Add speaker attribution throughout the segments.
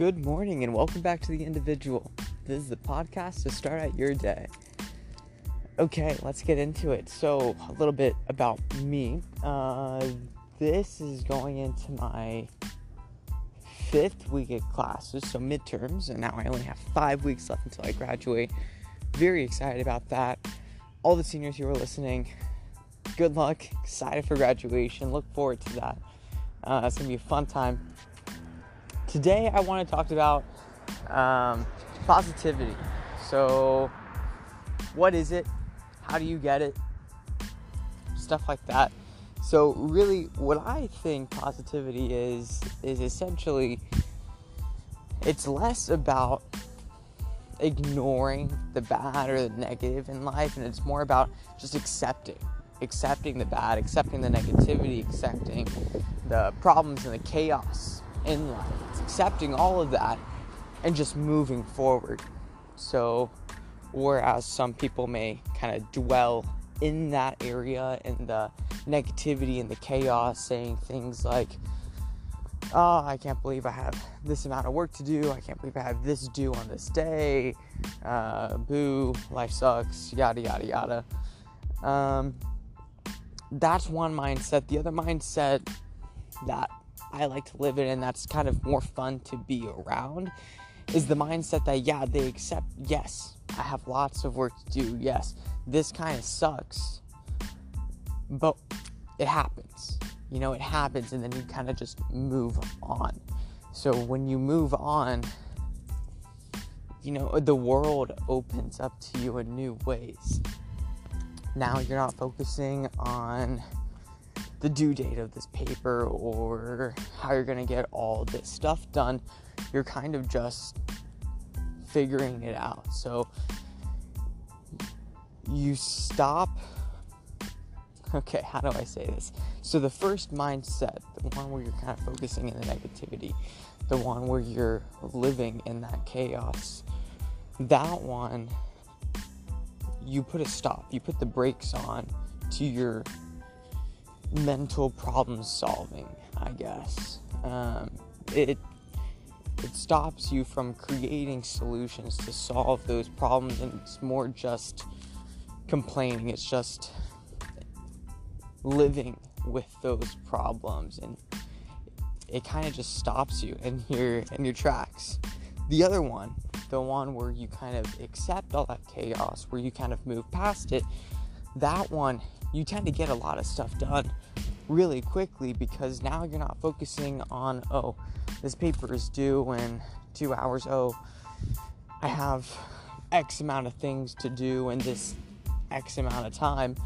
Speaker 1: Good morning and welcome back to the individual. This is the podcast to start out your day. Okay, let's get into it. So, a little bit about me. Uh, this is going into my fifth week of classes, so midterms, and now I only have five weeks left until I graduate. Very excited about that. All the seniors who are listening, good luck. Excited for graduation. Look forward to that. Uh, it's gonna be a fun time. Today, I want to talk about um, positivity. So, what is it? How do you get it? Stuff like that. So, really, what I think positivity is is essentially it's less about ignoring the bad or the negative in life, and it's more about just accepting accepting the bad, accepting the negativity, accepting the problems and the chaos in life, it's accepting all of that and just moving forward. So, whereas some people may kind of dwell in that area in the negativity and the chaos, saying things like, Oh, I can't believe I have this amount of work to do. I can't believe I have this due on this day. Uh, boo, life sucks, yada, yada, yada. Um, that's one mindset. The other mindset that I like to live in and that's kind of more fun to be around is the mindset that, yeah, they accept, yes, I have lots of work to do. Yes, this kind of sucks, but it happens. You know, it happens, and then you kind of just move on. So when you move on, you know, the world opens up to you in new ways now you're not focusing on the due date of this paper or how you're going to get all this stuff done. You're kind of just figuring it out. So you stop. Okay, how do I say this? So, the first mindset, the one where you're kind of focusing in the negativity, the one where you're living in that chaos, that one you put a stop, you put the brakes on to your mental problem solving, I guess. Um, it it stops you from creating solutions to solve those problems, and it's more just complaining. It's just living with those problems, and it kind of just stops you in your in your tracks. The other one the one where you kind of accept all that chaos, where you kind of move past it, that one, you tend to get a lot of stuff done really quickly because now you're not focusing on, oh, this paper is due in two hours. Oh, I have X amount of things to do in this X amount of time.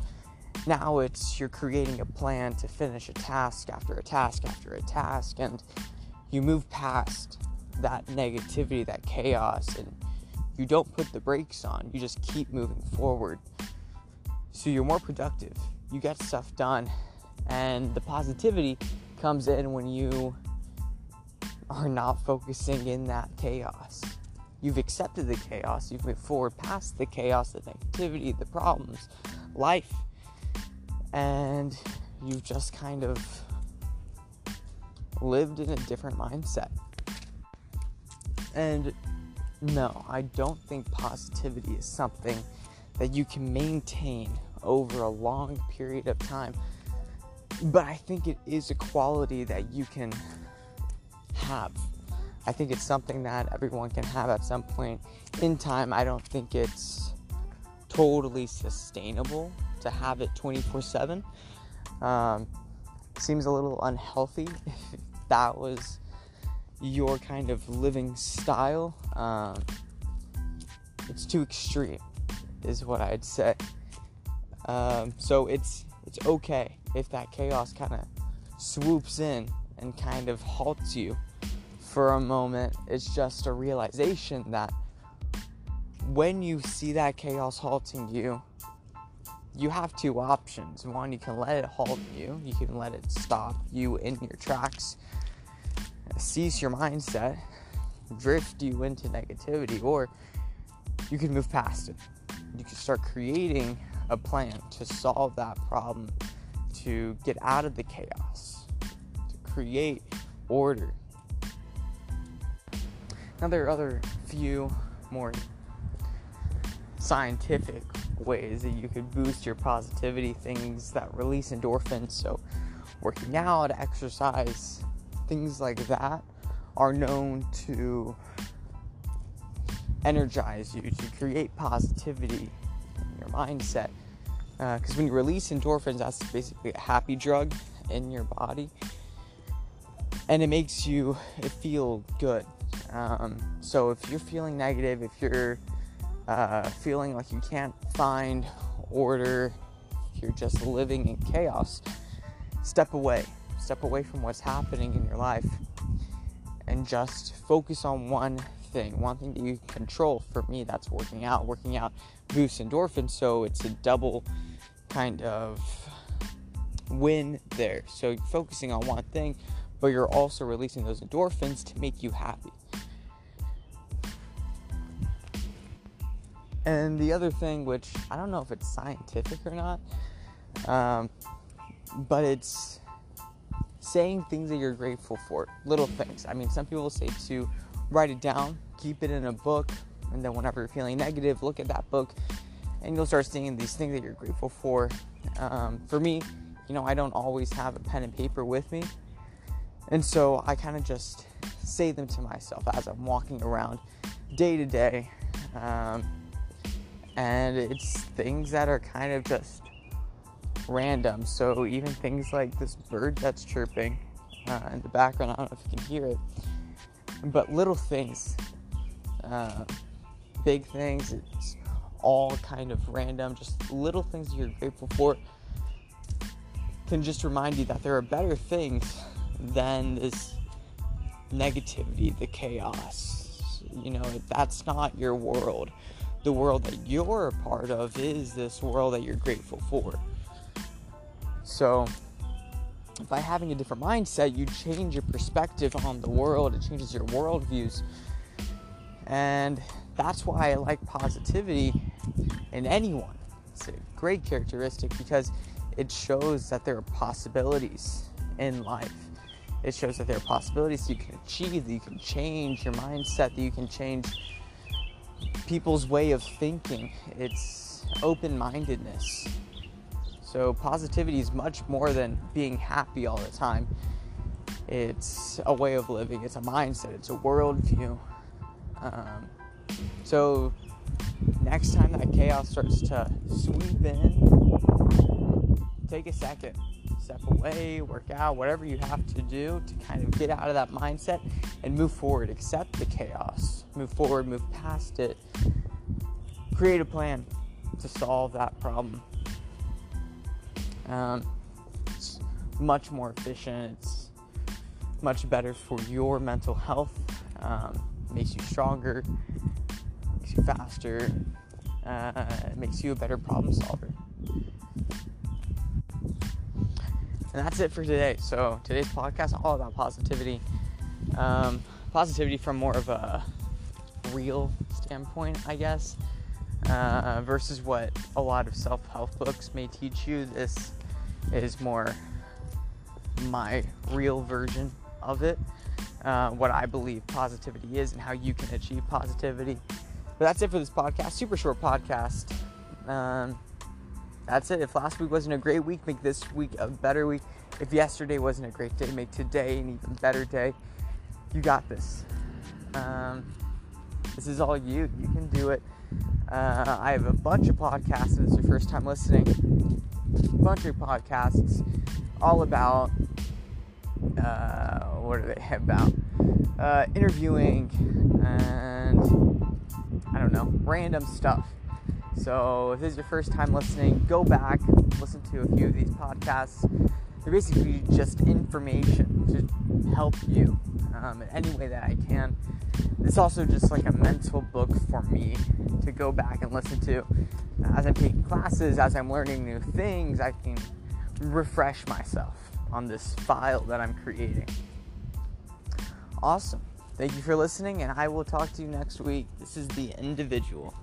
Speaker 1: Now it's you're creating a plan to finish a task after a task after a task, and you move past that negativity, that chaos, and you don't put the brakes on. You just keep moving forward. So you're more productive. You get stuff done. And the positivity comes in when you are not focusing in that chaos. You've accepted the chaos, you've moved forward past the chaos, the negativity, the problems, life, and you've just kind of lived in a different mindset. And no, I don't think positivity is something that you can maintain over a long period of time. But I think it is a quality that you can have. I think it's something that everyone can have at some point in time. I don't think it's totally sustainable to have it 24 7. Um, seems a little unhealthy if that was your kind of living style. Um, it's too extreme, is what I'd say. Um, so it's it's okay if that chaos kind of swoops in and kind of halts you for a moment. It's just a realization that when you see that chaos halting you, you have two options. One, you can let it halt you, you can let it stop you in your tracks cease your mindset, drift you into negativity, or you can move past it. You can start creating a plan to solve that problem, to get out of the chaos, to create order. Now, there are other few more scientific ways that you could boost your positivity, things that release endorphins. So, working out, exercise, things like that are known to energize you, to create positivity in your mindset. Because uh, when you release endorphins, that's basically a happy drug in your body, and it makes you feel good. Um, so if you're feeling negative, if you're uh, feeling like you can't find order, if you're just living in chaos, step away. Step away from what's happening in your life and just focus on one thing, one thing that you can control. For me, that's working out. Working out boosts endorphins, so it's a double kind of win there. So focusing on one thing, but you're also releasing those endorphins to make you happy. And the other thing, which I don't know if it's scientific or not, um, but it's saying things that you're grateful for, little things. I mean, some people say to write it down, keep it in a book, and then whenever you're feeling negative, look at that book, and you'll start seeing these things that you're grateful for. Um, for me, you know, I don't always have a pen and paper with me, and so I kind of just say them to myself as I'm walking around day to day. Um, and it's things that are kind of just random. So even things like this bird that's chirping uh, in the background, I don't know if you can hear it, but little things, uh, big things, it's all kind of random, just little things you're grateful for can just remind you that there are better things than this negativity, the chaos. You know, that's not your world the world that you're a part of is this world that you're grateful for. So, by having a different mindset, you change your perspective on the world, it changes your worldviews. And that's why I like positivity in anyone. It's a great characteristic because it shows that there are possibilities in life. It shows that there are possibilities you can achieve, that you can change your mindset, that you can change people's way of thinking, it's open mindedness. So, positivity is much more than being happy all the time. It's a way of living, it's a mindset, it's a worldview. Um, so, next time that chaos starts to sweep in, take a second step away, work out, whatever you have to do to kind of get out of that mindset and move forward. Accept the chaos, move forward, move past it, create a plan to solve that problem. Um, it's much more efficient. It's much better for your mental health. Um, makes you stronger, makes you faster, uh, makes you a better problem solver. And that's it for today. So today's podcast all about positivity. Um, positivity from more of a real standpoint, I guess, uh, versus what a lot of self-help books may teach you. This is more my real version of it. Uh, what I believe positivity is and how you can achieve positivity. But that's it for this podcast. Super short podcast. Um, that's it. If last week wasn't a great week, make this week a better week. If yesterday wasn't a great day, make today an even better day. You got this. Um, this is all you. You can do it. Uh, I have a bunch of podcasts. If it's your first time listening, bunch of podcasts all about uh, what are they about? Uh, interviewing and I don't know, random stuff. So if this is your first time listening, go back, listen to a few of these podcasts. They're basically just information to help you um, in any way that I can. It's also just like a mental book for me to go back and listen to. As I'm taking classes, as I'm learning new things, I can refresh myself on this file that I'm creating. Awesome. Thank you for listening, and I will talk to you next week. This is The Individual.